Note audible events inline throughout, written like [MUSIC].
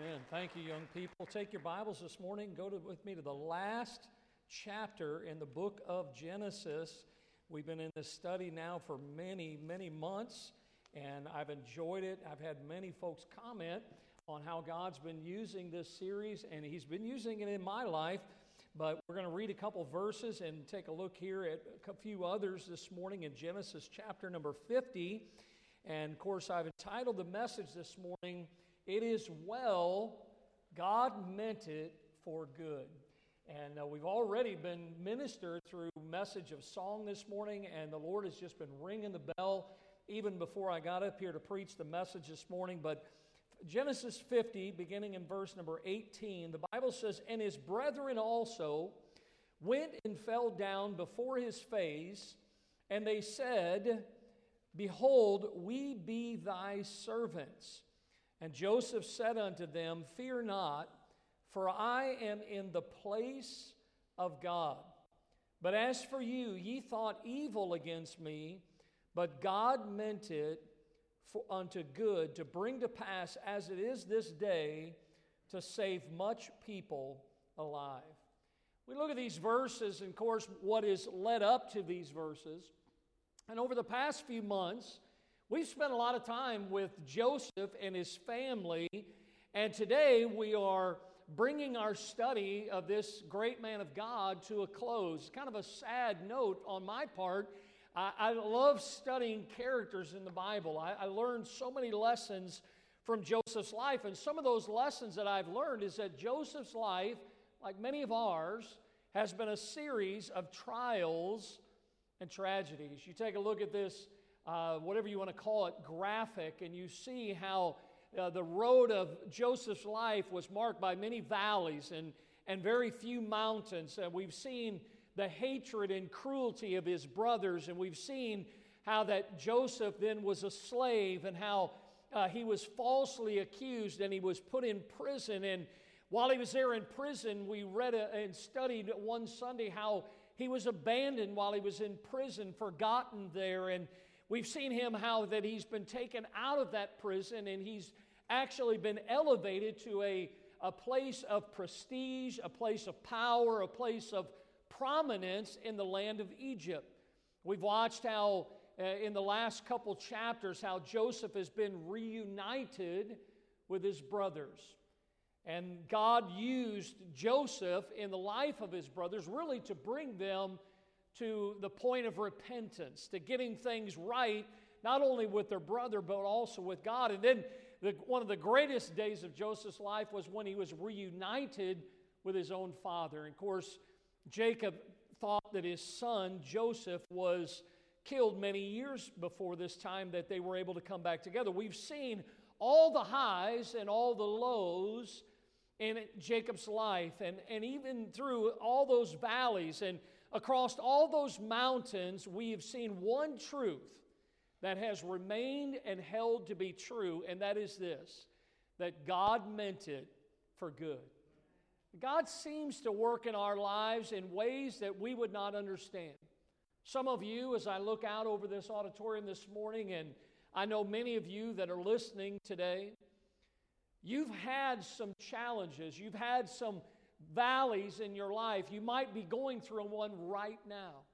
Amen. Thank you, young people. Take your Bibles this morning. Go to, with me to the last chapter in the book of Genesis. We've been in this study now for many, many months, and I've enjoyed it. I've had many folks comment on how God's been using this series, and He's been using it in my life. But we're going to read a couple verses and take a look here at a few others this morning in Genesis chapter number 50. And of course, I've entitled the message this morning, It is Well, God Meant It for Good. And uh, we've already been ministered through message of song this morning, and the Lord has just been ringing the bell even before I got up here to preach the message this morning. But Genesis 50, beginning in verse number 18, the Bible says, And his brethren also went and fell down before his face, and they said, Behold, we be thy servants. And Joseph said unto them, Fear not, for I am in the place of God. But as for you, ye thought evil against me, but God meant it for, unto good to bring to pass as it is this day to save much people alive. We look at these verses, and of course, what is led up to these verses. And over the past few months, we've spent a lot of time with Joseph and his family. And today we are bringing our study of this great man of God to a close. Kind of a sad note on my part. I, I love studying characters in the Bible. I, I learned so many lessons from Joseph's life. And some of those lessons that I've learned is that Joseph's life, like many of ours, has been a series of trials and tragedies. You take a look at this, uh, whatever you want to call it, graphic, and you see how uh, the road of Joseph's life was marked by many valleys and, and very few mountains. And we've seen the hatred and cruelty of his brothers, and we've seen how that Joseph then was a slave and how uh, he was falsely accused and he was put in prison. And while he was there in prison, we read a, and studied one Sunday how he was abandoned while he was in prison, forgotten there. And we've seen him how that he's been taken out of that prison and he's actually been elevated to a, a place of prestige, a place of power, a place of prominence in the land of Egypt. We've watched how, uh, in the last couple chapters, how Joseph has been reunited with his brothers. And God used Joseph in the life of his brothers really to bring them to the point of repentance, to getting things right, not only with their brother, but also with God. And then the, one of the greatest days of Joseph's life was when he was reunited with his own father. And of course, Jacob thought that his son, Joseph, was killed many years before this time that they were able to come back together. We've seen all the highs and all the lows in Jacob's life, and, and even through all those valleys and across all those mountains, we have seen one truth that has remained and held to be true, and that is this that God meant it for good. God seems to work in our lives in ways that we would not understand. Some of you, as I look out over this auditorium this morning, and I know many of you that are listening today, You've had some challenges, you've had some valleys in your life. You might be going through one right now.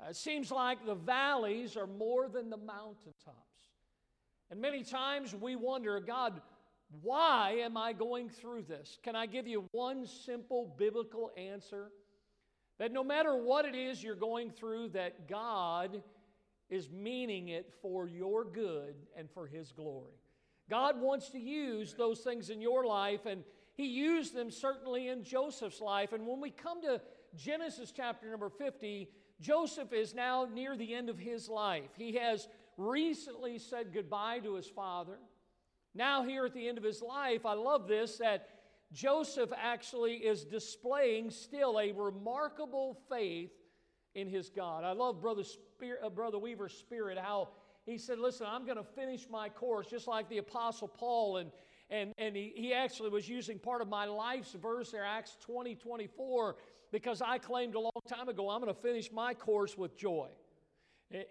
Uh, it seems like the valleys are more than the mountaintops. And many times we wonder, God, why am I going through this? Can I give you one simple biblical answer? That no matter what it is you're going through, that God is meaning it for your good and for His glory. God wants to use those things in your life, and He used them certainly in Joseph's life. And when we come to Genesis chapter number 50, Joseph is now near the end of his life. He has recently said goodbye to his father. Now, here at the end of his life, I love this that Joseph actually is displaying still a remarkable faith in his God. I love Brother, Spirit, uh, Brother Weaver's spirit, how he said, Listen, I'm going to finish my course, just like the Apostle Paul. And, and, and he, he actually was using part of my life's verse there, Acts 20 24, because I claimed a long time ago, I'm going to finish my course with joy.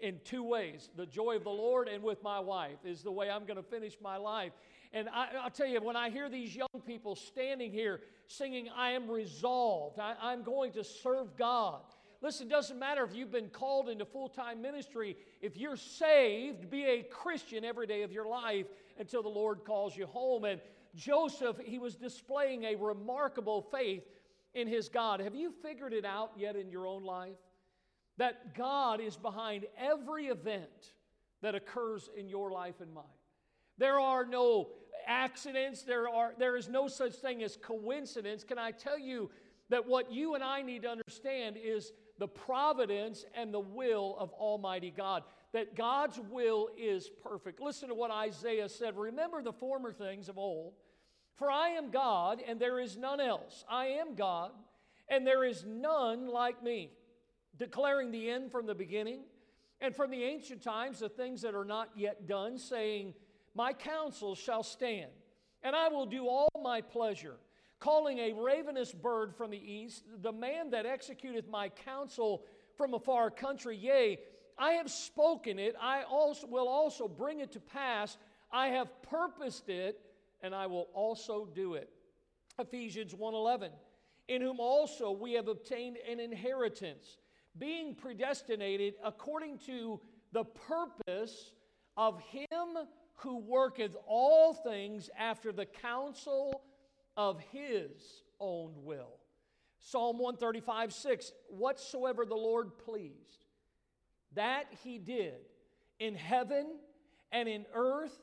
in two ways the joy of the Lord and with my wife is the way I'm going to finish my life. And I, will tell you, when I hear these young people standing here singing, I am resolved, I, I'm going to serve God. Listen, it doesn't matter if you've been called into full time ministry. If you're saved, be a Christian every day of your life until the Lord calls you home. And Joseph, he was displaying a remarkable faith in his God. Have you figured it out yet in your own life? That God is behind every event that occurs in your life and mine. There are no accidents, there, are, there is no such thing as coincidence. Can I tell you that what you and I need to understand is the providence and the will of Almighty God? That God's will is perfect. Listen to what Isaiah said Remember the former things of old. For I am God, and there is none else. I am God, and there is none like me declaring the end from the beginning, and from the ancient times the things that are not yet done, saying, My counsel shall stand, and I will do all my pleasure. Calling a ravenous bird from the east, the man that executeth my counsel from a far country, yea, I have spoken it, I also will also bring it to pass. I have purposed it, and I will also do it. Ephesians 1:11 In whom also we have obtained an inheritance being predestinated according to the purpose of him who worketh all things after the counsel of his own will. Psalm 135 6 Whatsoever the Lord pleased, that he did in heaven and in earth,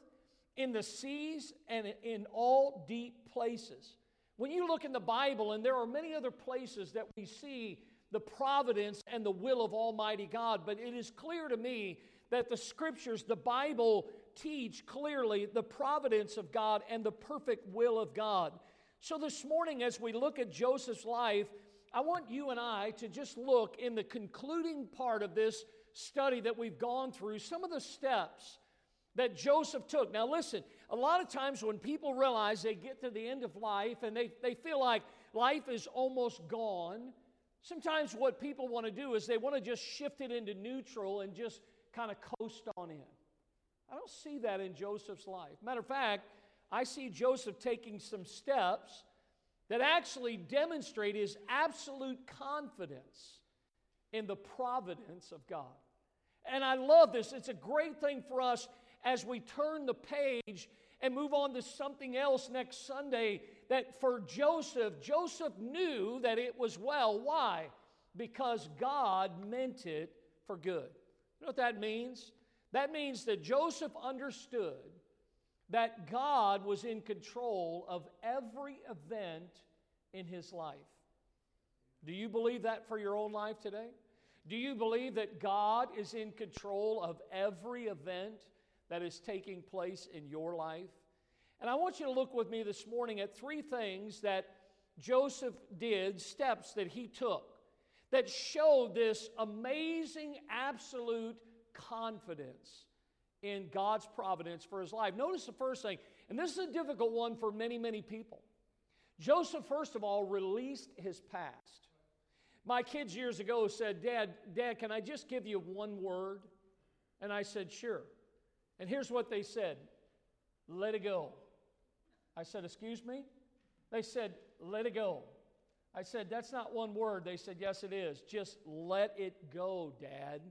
in the seas, and in all deep places. When you look in the Bible, and there are many other places that we see the providence and the will of Almighty God. But it is clear to me that the scriptures, the Bible, teach clearly the providence of God and the perfect will of God. So this morning, as we look at Joseph's life, I want you and I to just look in the concluding part of this study that we've gone through, some of the steps that Joseph took. Now, listen, a lot of times when people realize they get to the end of life and they, they feel like life is almost gone, Sometimes what people want to do is they want to just shift it into neutral and just kind of coast on in. I don't see that in Joseph's life. Matter of fact, I see Joseph taking some steps that actually demonstrate his absolute confidence in the providence of God. And I love this. It's a great thing for us as we turn the page and move on to something else next Sunday that for Joseph, Joseph knew that it was well. Why? Because God meant it for good. You know what that means? That means that Joseph understood that God was in control of every event in his life. Do you believe that for your own life today? Do you believe that God is in control of every event that is taking place in your life? And I want you to look with me this morning at three things that Joseph did, steps that he took, that showed this amazing, absolute confidence in God's providence for his life. Notice the first thing, and this is a difficult one for many, many people. Joseph, first of all, released his past. My kids years ago said, Dad, Dad, can I just give you one word? And I said, Sure. And here's what they said let it go. I said, Excuse me? They said, Let it go. I said, That's not one word. They said, Yes, it is. Just let it go, Dad.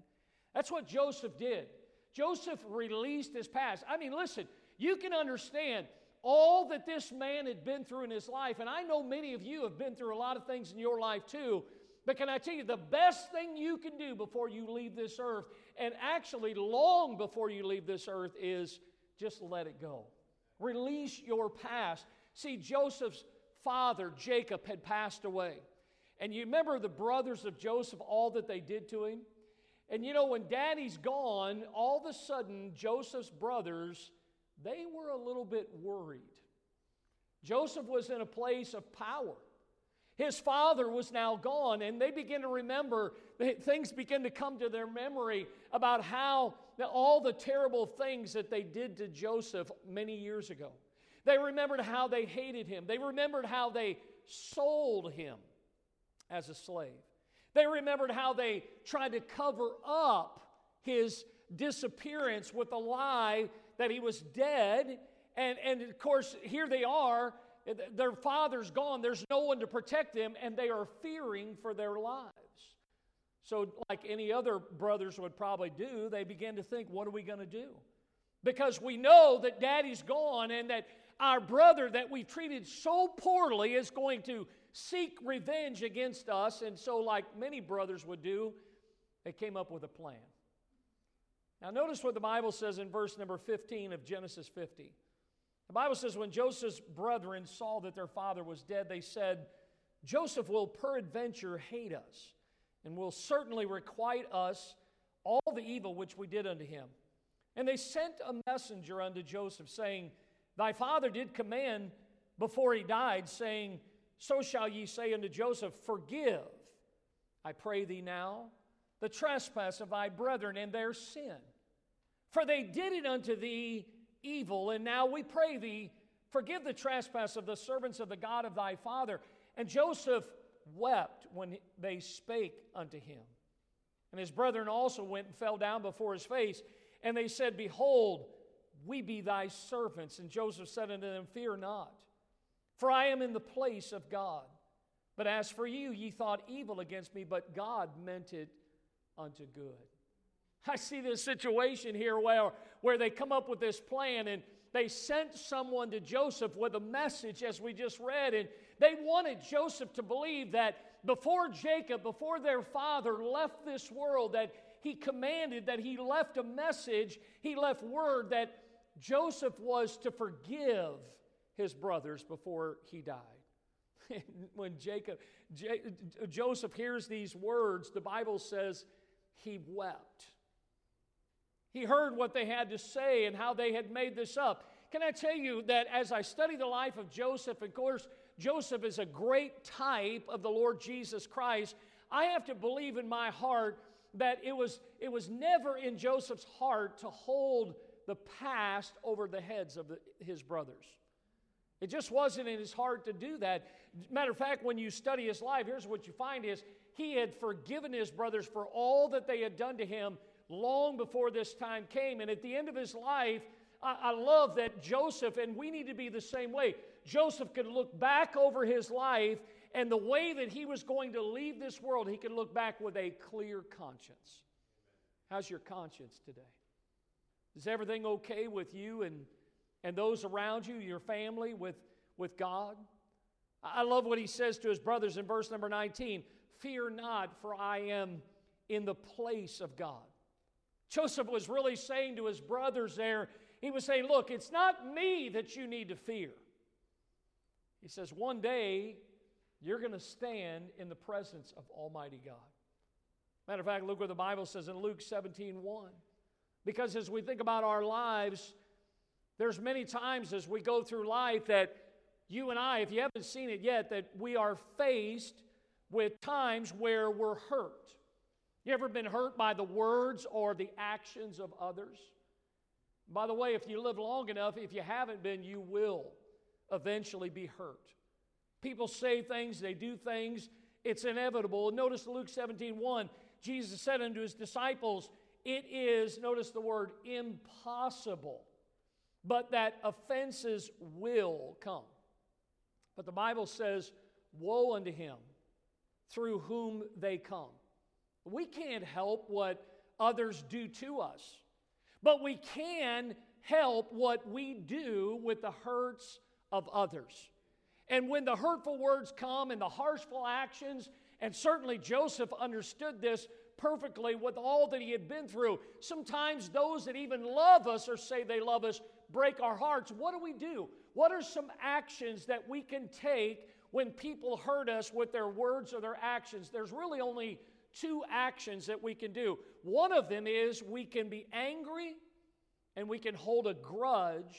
That's what Joseph did. Joseph released his past. I mean, listen, you can understand all that this man had been through in his life, and I know many of you have been through a lot of things in your life too. But can I tell you, the best thing you can do before you leave this earth, and actually long before you leave this earth, is just let it go. Release your past. See, Joseph's father, Jacob, had passed away. And you remember the brothers of Joseph, all that they did to him? And you know, when daddy's gone, all of a sudden, Joseph's brothers, they were a little bit worried. Joseph was in a place of power. His father was now gone, and they begin to remember, things begin to come to their memory about how all the terrible things that they did to Joseph many years ago. They remembered how they hated him, they remembered how they sold him as a slave. They remembered how they tried to cover up his disappearance with a lie that he was dead. And, and of course, here they are. Their father's gone. There's no one to protect them, and they are fearing for their lives. So, like any other brothers would probably do, they begin to think, what are we going to do? Because we know that daddy's gone and that our brother that we treated so poorly is going to seek revenge against us. And so, like many brothers would do, they came up with a plan. Now, notice what the Bible says in verse number 15 of Genesis 50. The Bible says, When Joseph's brethren saw that their father was dead, they said, Joseph will peradventure hate us, and will certainly requite us all the evil which we did unto him. And they sent a messenger unto Joseph, saying, Thy father did command before he died, saying, So shall ye say unto Joseph, Forgive, I pray thee now, the trespass of thy brethren and their sin. For they did it unto thee evil, and now we pray thee, forgive the trespass of the servants of the God of thy father. And Joseph wept when they spake unto him. And his brethren also went and fell down before his face, and they said, Behold, we be thy servants. And Joseph said unto them, Fear not, for I am in the place of God. But as for you, ye thought evil against me, but God meant it unto good. I see this situation here where, where they come up with this plan and they sent someone to Joseph with a message, as we just read, and they wanted Joseph to believe that before Jacob, before their father left this world, that he commanded, that he left a message, he left word that Joseph was to forgive his brothers before he died. [LAUGHS] when Jacob, J- Joseph hears these words, the Bible says he wept. He heard what they had to say and how they had made this up. Can I tell you that as I study the life of Joseph, of course, Joseph is a great type of the Lord Jesus Christ. I have to believe in my heart that it was, it was never in Joseph's heart to hold the past over the heads of the, his brothers. It just wasn't in his heart to do that. Matter of fact, when you study his life, here's what you find is he had forgiven his brothers for all that they had done to him long before this time came. And at the end of his life, I, I love that Joseph, and we need to be the same way. Joseph could look back over his life and the way that he was going to leave this world, he could look back with a clear conscience. How's your conscience today? Is everything okay with you and, and those around you, your family, with, with God? I love what he says to his brothers in verse number 19 Fear not, for I am in the place of God. Joseph was really saying to his brothers there, he was saying, Look, it's not me that you need to fear. He says, One day you're going to stand in the presence of Almighty God. Matter of fact, look what the Bible says in Luke 17 1. Because as we think about our lives, there's many times as we go through life that you and I, if you haven't seen it yet, that we are faced with times where we're hurt. You ever been hurt by the words or the actions of others? By the way, if you live long enough, if you haven't been, you will eventually be hurt. People say things, they do things, it's inevitable. Notice Luke 17 1, Jesus said unto his disciples, It is, notice the word, impossible, but that offenses will come. But the Bible says, Woe unto him through whom they come. We can't help what others do to us, but we can help what we do with the hurts of others. And when the hurtful words come and the harshful actions, and certainly Joseph understood this perfectly with all that he had been through. Sometimes those that even love us or say they love us break our hearts. What do we do? What are some actions that we can take when people hurt us with their words or their actions? There's really only two actions that we can do. One of them is we can be angry and we can hold a grudge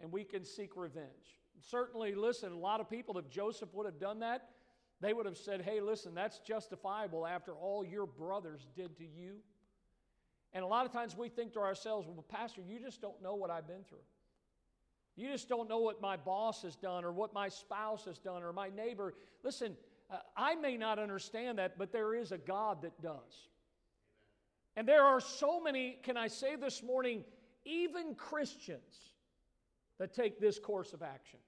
and we can seek revenge. Certainly, listen, a lot of people, if Joseph would have done that, they would have said, hey, listen, that's justifiable after all your brothers did to you. And a lot of times we think to ourselves, well, Pastor, you just don't know what I've been through. You just don't know what my boss has done or what my spouse has done or my neighbor. Listen, uh, I may not understand that, but there is a God that does. And there are so many, can I say this morning, even Christians that take this course of action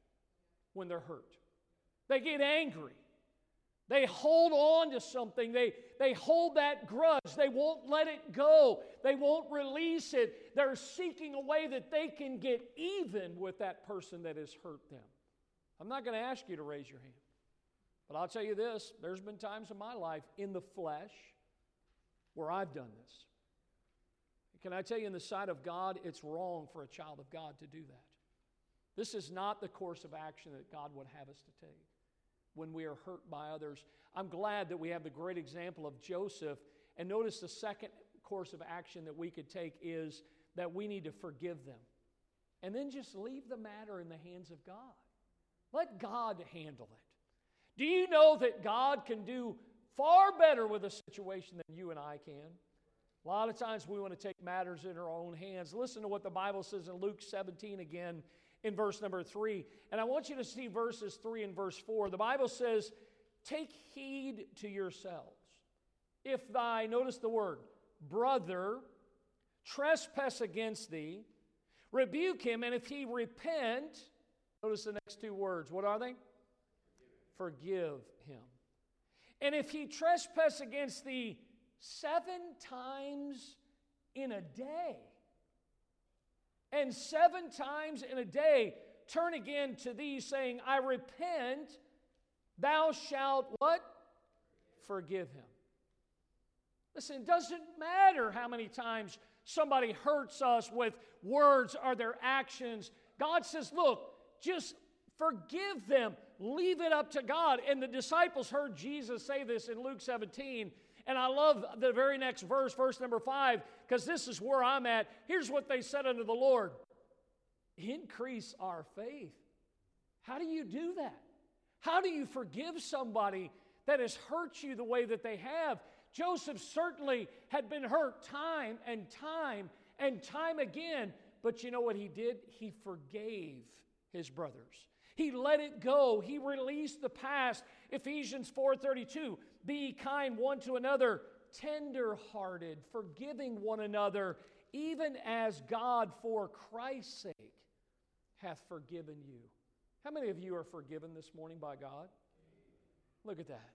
when they're hurt. They get angry. They hold on to something. They, they hold that grudge. They won't let it go. They won't release it. They're seeking a way that they can get even with that person that has hurt them. I'm not going to ask you to raise your hand. But I'll tell you this there's been times in my life in the flesh where I've done this. Can I tell you, in the sight of God, it's wrong for a child of God to do that. This is not the course of action that God would have us to take when we are hurt by others. I'm glad that we have the great example of Joseph. And notice the second course of action that we could take is that we need to forgive them. And then just leave the matter in the hands of God. Let God handle it. Do you know that God can do far better with a situation than you and I can? A lot of times we want to take matters in our own hands. Listen to what the Bible says in Luke 17 again in verse number 3. And I want you to see verses 3 and verse 4. The Bible says, Take heed to yourselves. If thy, notice the word, brother trespass against thee, rebuke him, and if he repent, notice the next two words. What are they? Forgive him. And if he trespass against thee seven times in a day, and seven times in a day turn again to thee, saying, I repent, thou shalt what? Forgive him. Listen, it doesn't matter how many times somebody hurts us with words or their actions. God says, Look, just forgive them. Leave it up to God. And the disciples heard Jesus say this in Luke 17. And I love the very next verse, verse number five, because this is where I'm at. Here's what they said unto the Lord Increase our faith. How do you do that? How do you forgive somebody that has hurt you the way that they have? Joseph certainly had been hurt time and time and time again, but you know what he did? He forgave his brothers. He let it go. He released the past. Ephesians 4:32, be kind one to another, tender-hearted, forgiving one another, even as God for Christ's sake hath forgiven you. How many of you are forgiven this morning by God? Look at that.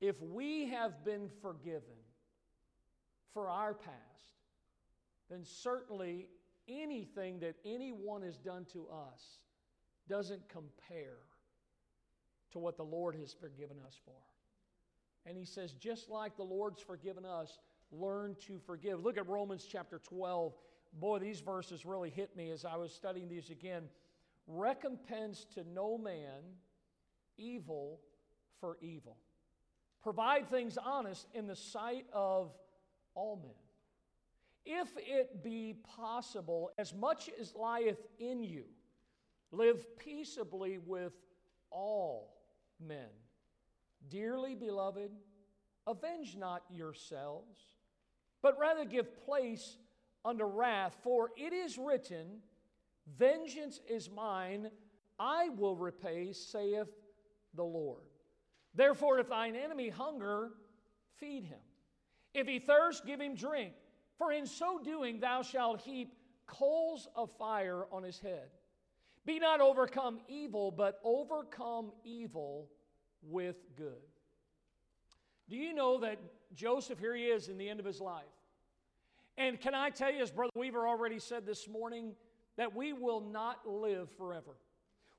If we have been forgiven for our past, then certainly anything that anyone has done to us doesn't compare to what the Lord has forgiven us for. And he says, just like the Lord's forgiven us, learn to forgive. Look at Romans chapter 12. Boy, these verses really hit me as I was studying these again. Recompense to no man evil for evil. Provide things honest in the sight of all men. If it be possible, as much as lieth in you, live peaceably with all men. Dearly beloved, avenge not yourselves, but rather give place unto wrath, for it is written, Vengeance is mine, I will repay, saith the Lord. Therefore, if thine enemy hunger, feed him. If he thirst, give him drink. For in so doing, thou shalt heap coals of fire on his head. Be not overcome evil, but overcome evil with good. Do you know that Joseph, here he is in the end of his life? And can I tell you, as Brother Weaver already said this morning, that we will not live forever.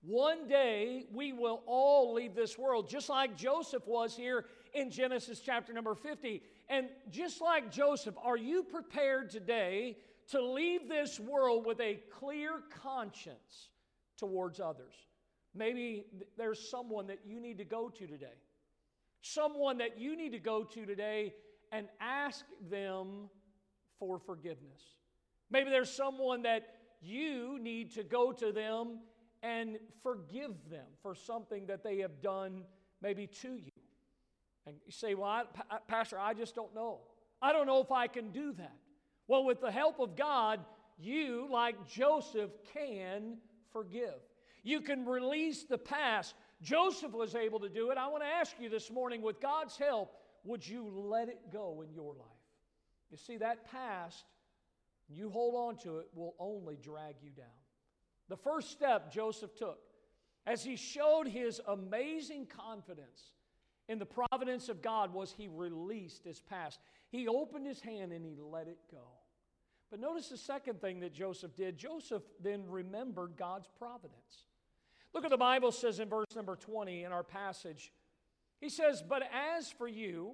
One day we will all leave this world, just like Joseph was here in Genesis chapter number 50. And just like Joseph, are you prepared today to leave this world with a clear conscience towards others? Maybe there's someone that you need to go to today. Someone that you need to go to today and ask them for forgiveness. Maybe there's someone that you need to go to them and forgive them for something that they have done maybe to you. And you say, Well, Pastor, I just don't know. I don't know if I can do that. Well, with the help of God, you, like Joseph, can forgive. You can release the past. Joseph was able to do it. I want to ask you this morning, with God's help, would you let it go in your life? You see, that past, you hold on to it, will only drag you down. The first step Joseph took as he showed his amazing confidence in the providence of God was he released his past. He opened his hand and he let it go. But notice the second thing that Joseph did. Joseph then remembered God's providence. Look at the Bible says in verse number 20 in our passage. He says, But as for you,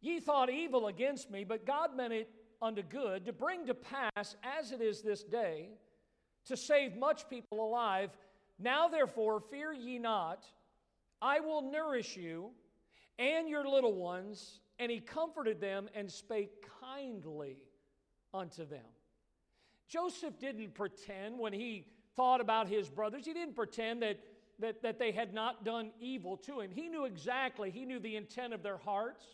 ye thought evil against me, but God meant it unto good to bring to pass as it is this day, to save much people alive. Now therefore, fear ye not, I will nourish you and your little ones. And he comforted them and spake kindly unto them. Joseph didn't pretend when he thought about his brothers, he didn't pretend that, that, that they had not done evil to him. He knew exactly, he knew the intent of their hearts.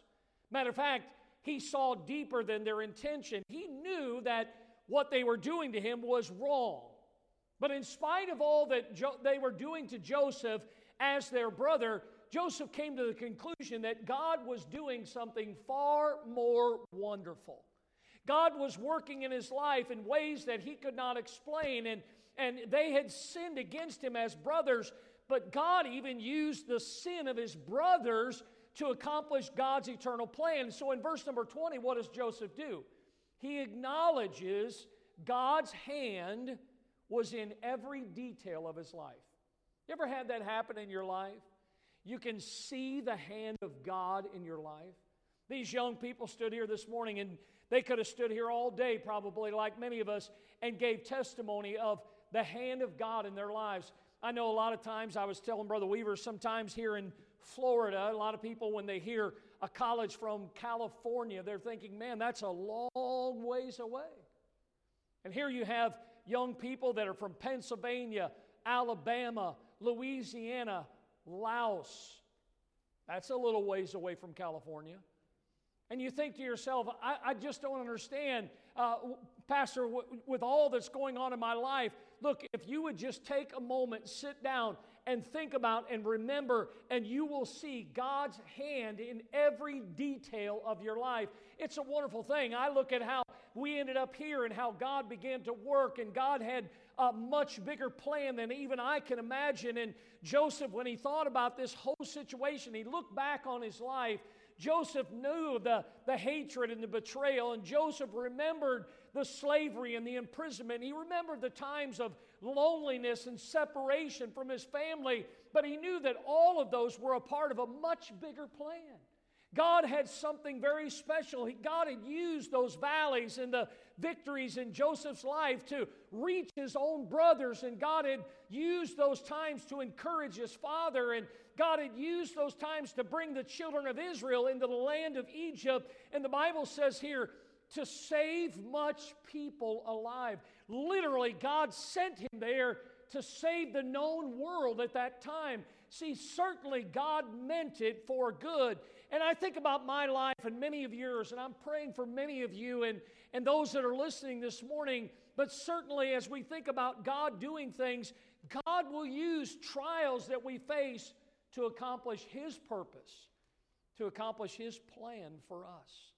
Matter of fact, he saw deeper than their intention. He knew that what they were doing to him was wrong. But in spite of all that jo- they were doing to Joseph as their brother, Joseph came to the conclusion that God was doing something far more wonderful. God was working in his life in ways that he could not explain, and, and they had sinned against him as brothers, but God even used the sin of his brothers to accomplish God's eternal plan. So in verse number 20, what does Joseph do? He acknowledges God's hand was in every detail of his life. You ever had that happen in your life? You can see the hand of God in your life. These young people stood here this morning and they could have stood here all day, probably like many of us, and gave testimony of the hand of God in their lives. I know a lot of times, I was telling Brother Weaver, sometimes here in Florida, a lot of people, when they hear a college from California, they're thinking, man, that's a long ways away. And here you have young people that are from Pennsylvania, Alabama, Louisiana, Laos. That's a little ways away from California. And you think to yourself, I, I just don't understand, uh, Pastor, w- with all that's going on in my life. Look, if you would just take a moment, sit down, and think about and remember, and you will see God's hand in every detail of your life. It's a wonderful thing. I look at how we ended up here and how God began to work, and God had a much bigger plan than even I can imagine. And Joseph, when he thought about this whole situation, he looked back on his life Joseph knew the, the hatred and the betrayal, and Joseph remembered the slavery and the imprisonment. He remembered the times of loneliness and separation from his family, but he knew that all of those were a part of a much bigger plan. God had something very special. He God had used those valleys and the victories in Joseph's life to reach his own brothers, and God had used those times to encourage his father, and God had used those times to bring the children of Israel into the land of Egypt. And the Bible says here, to save much people alive. Literally, God sent him there to save the known world at that time. See, certainly God meant it for good. And I think about my life and many of yours, and I'm praying for many of you and, and those that are listening this morning. But certainly, as we think about God doing things, God will use trials that we face to accomplish His purpose, to accomplish His plan for us.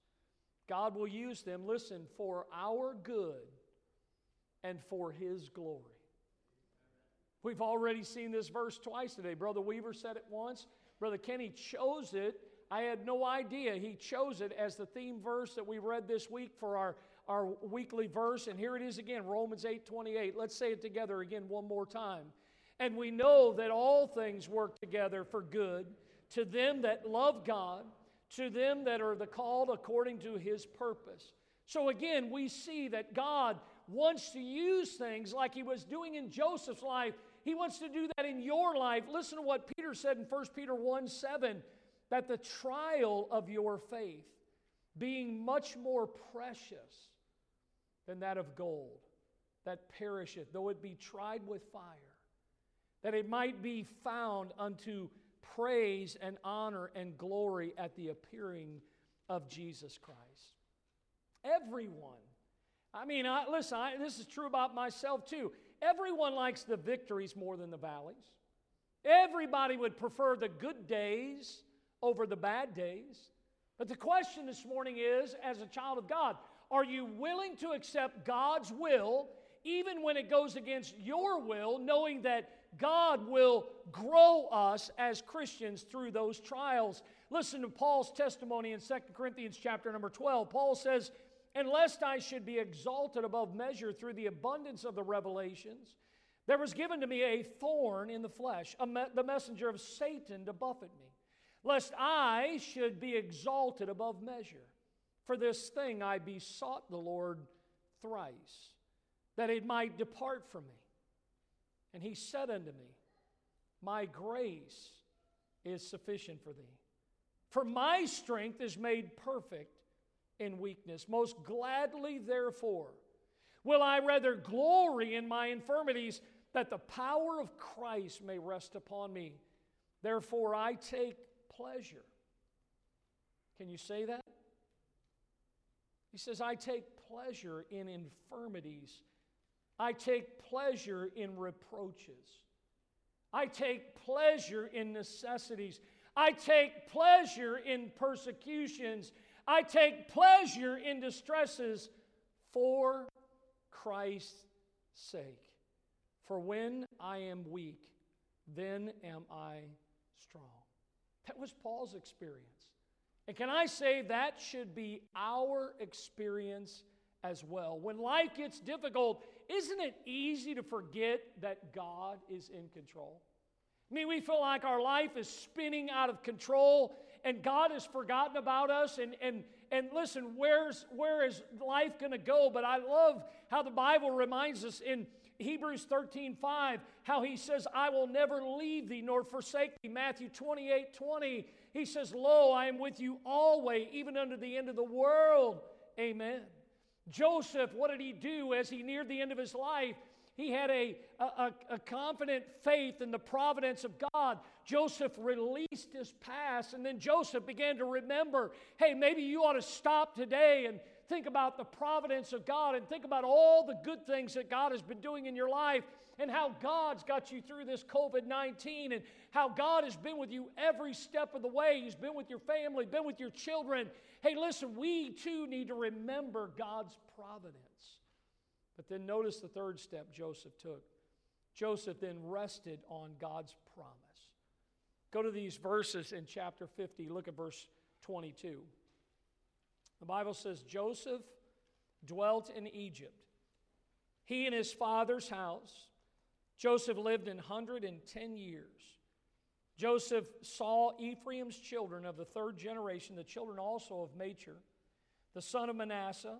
God will use them, listen, for our good and for His glory. We've already seen this verse twice today. Brother Weaver said it once. Brother Kenny chose it. I had no idea. He chose it as the theme verse that we read this week for our, our weekly verse. And here it is again, Romans 8 28. Let's say it together again one more time. And we know that all things work together for good to them that love God to them that are the called according to his purpose. So again, we see that God wants to use things like he was doing in Joseph's life. He wants to do that in your life. Listen to what Peter said in 1 Peter 1 7 that the trial of your faith, being much more precious than that of gold, that perisheth, though it be tried with fire, that it might be found unto praise and honor and glory at the appearing of Jesus Christ. Everyone. I mean, I, listen, I, this is true about myself too. Everyone likes the victories more than the valleys. Everybody would prefer the good days over the bad days. But the question this morning is as a child of God, are you willing to accept God's will even when it goes against your will, knowing that God will grow us as Christians through those trials? Listen to Paul's testimony in 2 Corinthians chapter number 12. Paul says, And lest I should be exalted above measure through the abundance of the revelations, there was given to me a thorn in the flesh, me- the messenger of Satan to buffet me, lest I should be exalted above measure. For this thing I besought the Lord thrice, that it might depart from me. And he said unto me, My grace is sufficient for thee. For my strength is made perfect in weakness. Most gladly, therefore, will I rather glory in my infirmities that the power of Christ may rest upon me. Therefore, I take pleasure. Can you say that? He says, I take pleasure in infirmities. I take pleasure in reproaches. I take pleasure in necessities. I take pleasure in persecutions. I take pleasure in distresses for Christ's sake. For when I am weak, then am I strong. That was Paul's experience. And can I say that should be our experience as well? When life gets difficult, isn't it easy to forget that God is in control? I mean, we feel like our life is spinning out of control and God has forgotten about us. And, and, and listen, where's, where is life going to go? But I love how the Bible reminds us in Hebrews 13, 5, how he says, I will never leave thee nor forsake thee. Matthew 28, 20, he says, Lo, I am with you always, even unto the end of the world. Amen. Joseph, what did he do as he neared the end of his life? He had a, a, a, confident faith in the providence of God. Joseph released his past, and then Joseph began to remember hey, maybe you ought to stop today and think about the providence of God and think about all the good things that God has been doing in your life and how God's got you through this COVID 19 and how God has been with you every step of the way. He's been with your family, been with your children. Hey, listen, we too need to remember God's providence. But then notice the third step Joseph took. Joseph then rested on God's promise. Go to these verses in chapter 50. Look at verse 22. The Bible says Joseph dwelt in Egypt, he and his father's house. Joseph lived in 110 years. Joseph saw Ephraim's children of the third generation, the children also of Machir, the son of Manasseh,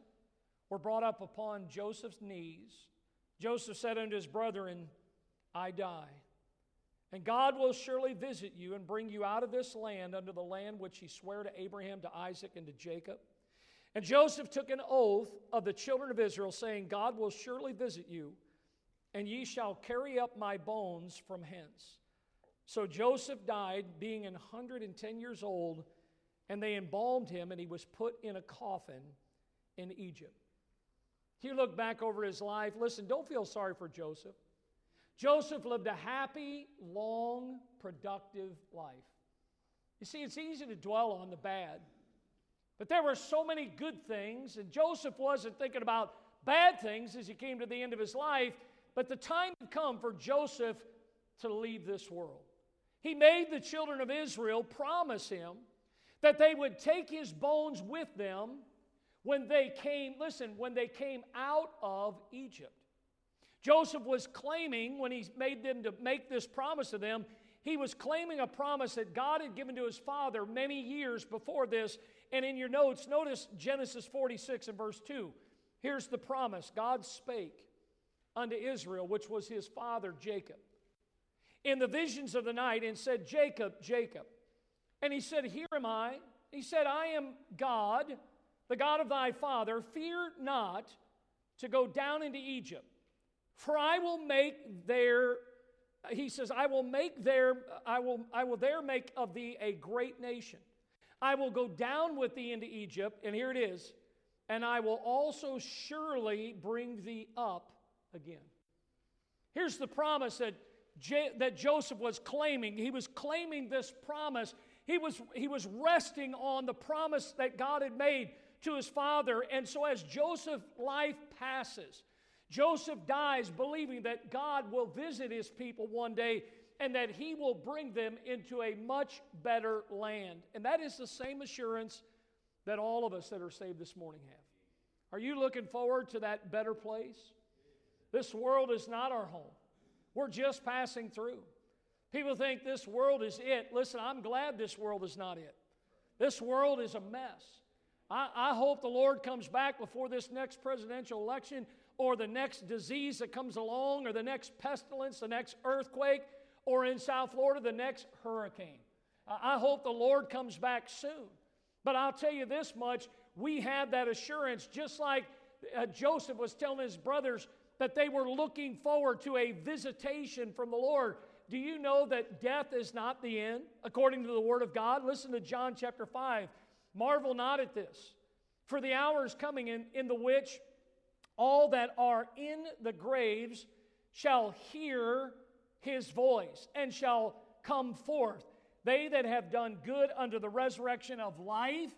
were brought up upon Joseph's knees. Joseph said unto his brethren, I die. And God will surely visit you and bring you out of this land unto the land which he sware to Abraham, to Isaac, and to Jacob. And Joseph took an oath of the children of Israel, saying, God will surely visit you, and ye shall carry up my bones from hence. So Joseph died, being an 110 years old, and they embalmed him, and he was put in a coffin in Egypt. You look back over his life, listen, don't feel sorry for Joseph. Joseph lived a happy, long, productive life. You see, it's easy to dwell on the bad. But there were so many good things, and Joseph wasn't thinking about bad things as he came to the end of his life, but the time had come for Joseph to leave this world. He made the children of Israel promise him that they would take his bones with them when they came, listen, when they came out of Egypt. Joseph was claiming, when he made them to make this promise to them, he was claiming a promise that God had given to his father many years before this and in your notes, notice Genesis 46 and verse 2. Here's the promise God spake unto Israel, which was his father Jacob, in the visions of the night, and said, Jacob, Jacob. And he said, Here am I. He said, I am God, the God of thy father. Fear not to go down into Egypt, for I will make there he says, I will make there, I will, I will there make of thee a great nation. I will go down with thee into Egypt, and here it is, and I will also surely bring thee up again. Here's the promise that, J- that Joseph was claiming. He was claiming this promise. He was, he was resting on the promise that God had made to his father. And so, as Joseph's life passes, Joseph dies believing that God will visit his people one day and that he will bring them into a much better land. And that is the same assurance that all of us that are saved this morning have. Are you looking forward to that better place? This world is not our home. We're just passing through. People think this world is it. Listen, I'm glad this world is not it. This world is a mess. I, I, hope the Lord comes back before this next presidential election or the next disease that comes along or the next pestilence, the next earthquake, or in South Florida, the next hurricane. I, hope the Lord comes back soon. But I'll tell you this much we have that assurance, just like uh, Joseph was telling his brothers that they were looking forward to a visitation from the Lord. Do you know that death is not the end, according to the Word of God? Listen to John chapter 5. Marvel not at this, for the hour is coming in, in the which all that are in the graves shall hear his voice and shall come forth. They that have done good unto the resurrection of life,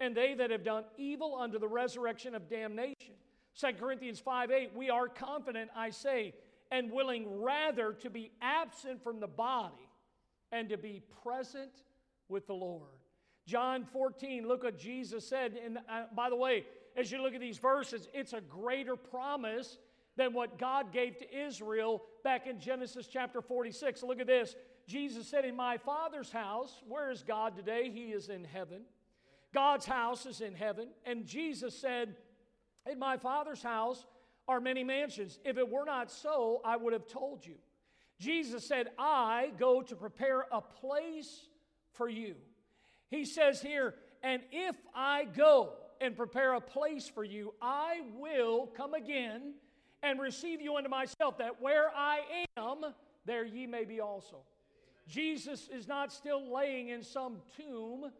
and they that have done evil unto the resurrection of damnation. 2 Corinthians 5 8, we are confident, I say, and willing rather to be absent from the body and to be present with the Lord. John 14, look what Jesus said. And uh, by the way, as you look at these verses, it's a greater promise than what God gave to Israel back in Genesis chapter 46. Look at this. Jesus said, In my Father's house, where is God today? He is in heaven. God's house is in heaven. And Jesus said, In my Father's house are many mansions. If it were not so, I would have told you. Jesus said, I go to prepare a place for you. He says here, and if I go and prepare a place for you, I will come again and receive you unto myself, that where I am, there ye may be also. Jesus is not still laying in some tomb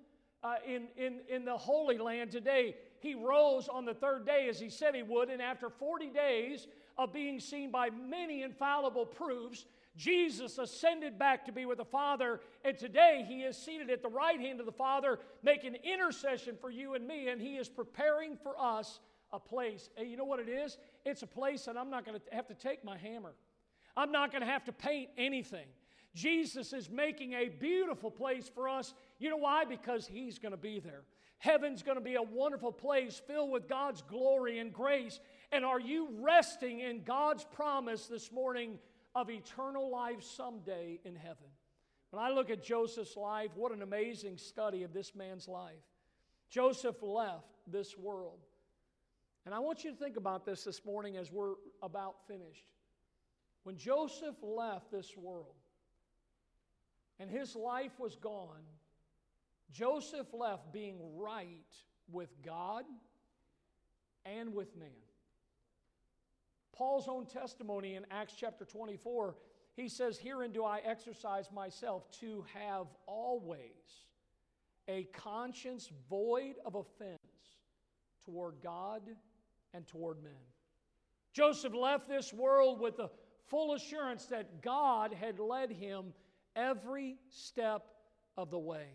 uh, in, in, in the Holy Land today. He rose on the third day as he said he would, and after 40 days of being seen by many infallible proofs, Jesus ascended back to be with the Father, and today he is seated at the right hand of the Father, making intercession for you and me, and he is preparing for us a place. And you know what it is? It's a place that I'm not going to have to take my hammer. I'm not going to have to paint anything. Jesus is making a beautiful place for us. You know why? Because He's going to be there. Heaven's going to be a wonderful place filled with God's glory and grace. And are you resting in God's promise this morning of eternal life someday in heaven? When I look at Joseph's life, what an amazing study of this man's life. Joseph left this world. And I want you to think about this this morning as we're about finished. When Joseph left this world, and his life was gone, Joseph left being right with God and with man. Paul's own testimony in Acts chapter 24, he says, Herein do I exercise myself to have always a conscience void of offense toward God and toward men. Joseph left this world with the full assurance that God had led him every step of the way.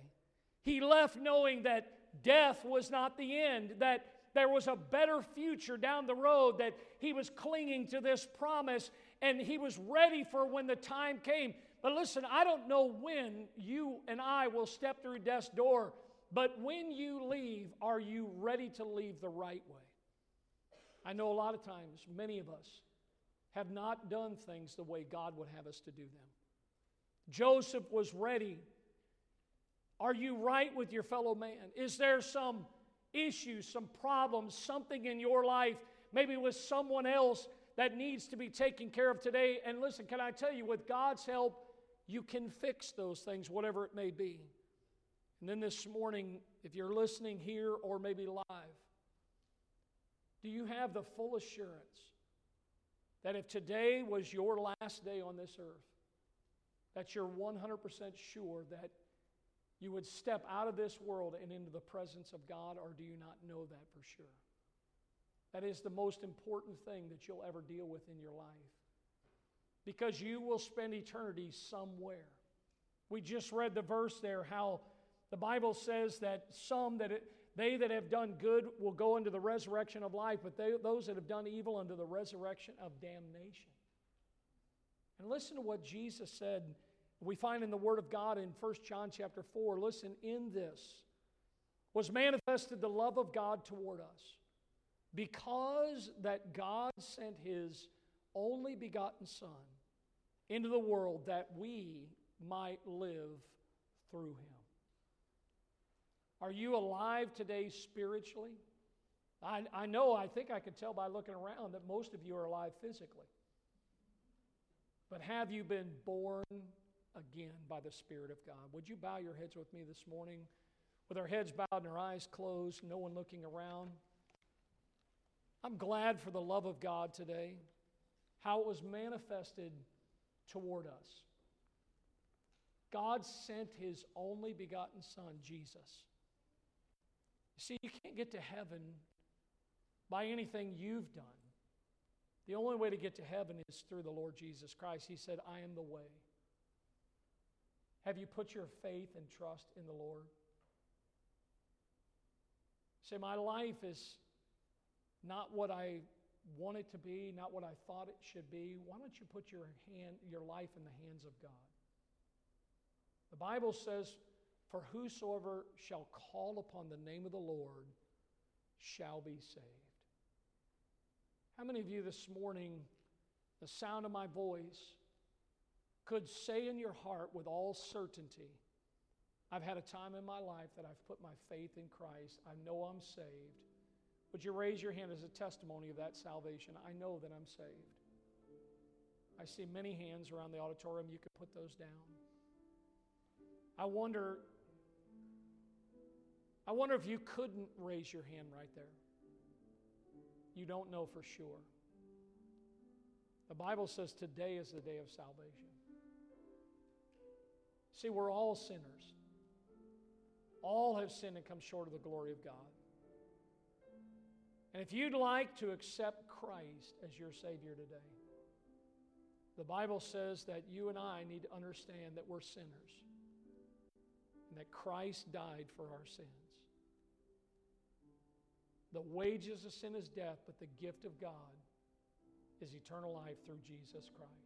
He left knowing that death was not the end, that there was a better future down the road, that he was clinging to this promise and he was ready for when the time came. But listen, I don't know when you and I will step through death's door, but when you leave, are you ready to leave the right way? I know a lot of times, many of us have not done things the way God would have us to do them. Joseph was ready. Are you right with your fellow man? Is there some issue, some problem, something in your life, maybe with someone else that needs to be taken care of today? And listen, can I tell you, with God's help, you can fix those things, whatever it may be. And then this morning, if you're listening here or maybe live, do you have the full assurance that if today was your last day on this earth, that you're 100% sure that you would step out of this world and into the presence of God, or do you not know that for sure? That is the most important thing that you'll ever deal with in your life. Because you will spend eternity somewhere. We just read the verse there how The Bible says that some that it, they that have done good will go into the resurrection of life, but they, those that have done evil into the resurrection of damnation. And listen to what Jesus said. We find in the Word of God in 1 John chapter 4. Listen, in this was manifested the love of God toward us, because that God sent his only begotten Son into the world that we might live through him. Are you alive today spiritually? I, I know, I think I can tell by looking around that most of you are alive physically. But have you been born again by the Spirit of God? Would you bow your heads with me this morning? With our heads bowed and our eyes closed, no one looking around. I'm glad for the love of God today, how it was manifested toward us. God sent his only begotten Son, Jesus. See, you can't get to heaven by anything you've done. The only way to get to heaven is through the Lord Jesus Christ. He said, I am the way. Have you put your faith and trust in the Lord? Say, my life is not what I want it to be, not what I thought it should be. Why don't you put your hand, your life in the hands of God? The Bible says, For whosoever shall call upon the name of the Lord shall be saved. How many of you this morning, the sound of my voice, could say in your heart with all certainty, I've had a time in my life that I've put my faith in Christ. I know I'm saved. Would you raise your hand as a testimony of that salvation? I know that I'm saved. I see many hands around the auditorium. You could put those down. I wonder I wonder if you couldn't raise your hand right there. You don't know for sure. The Bible says today is the day of salvation. See, we're all sinners. All have sinned and come short of the glory of God. And if you'd like to accept Christ as your Savior today, the Bible says that you and I need to understand that we're sinners and that Christ died for our sins. The wages of sin is death, but the gift of God is eternal life through Jesus Christ.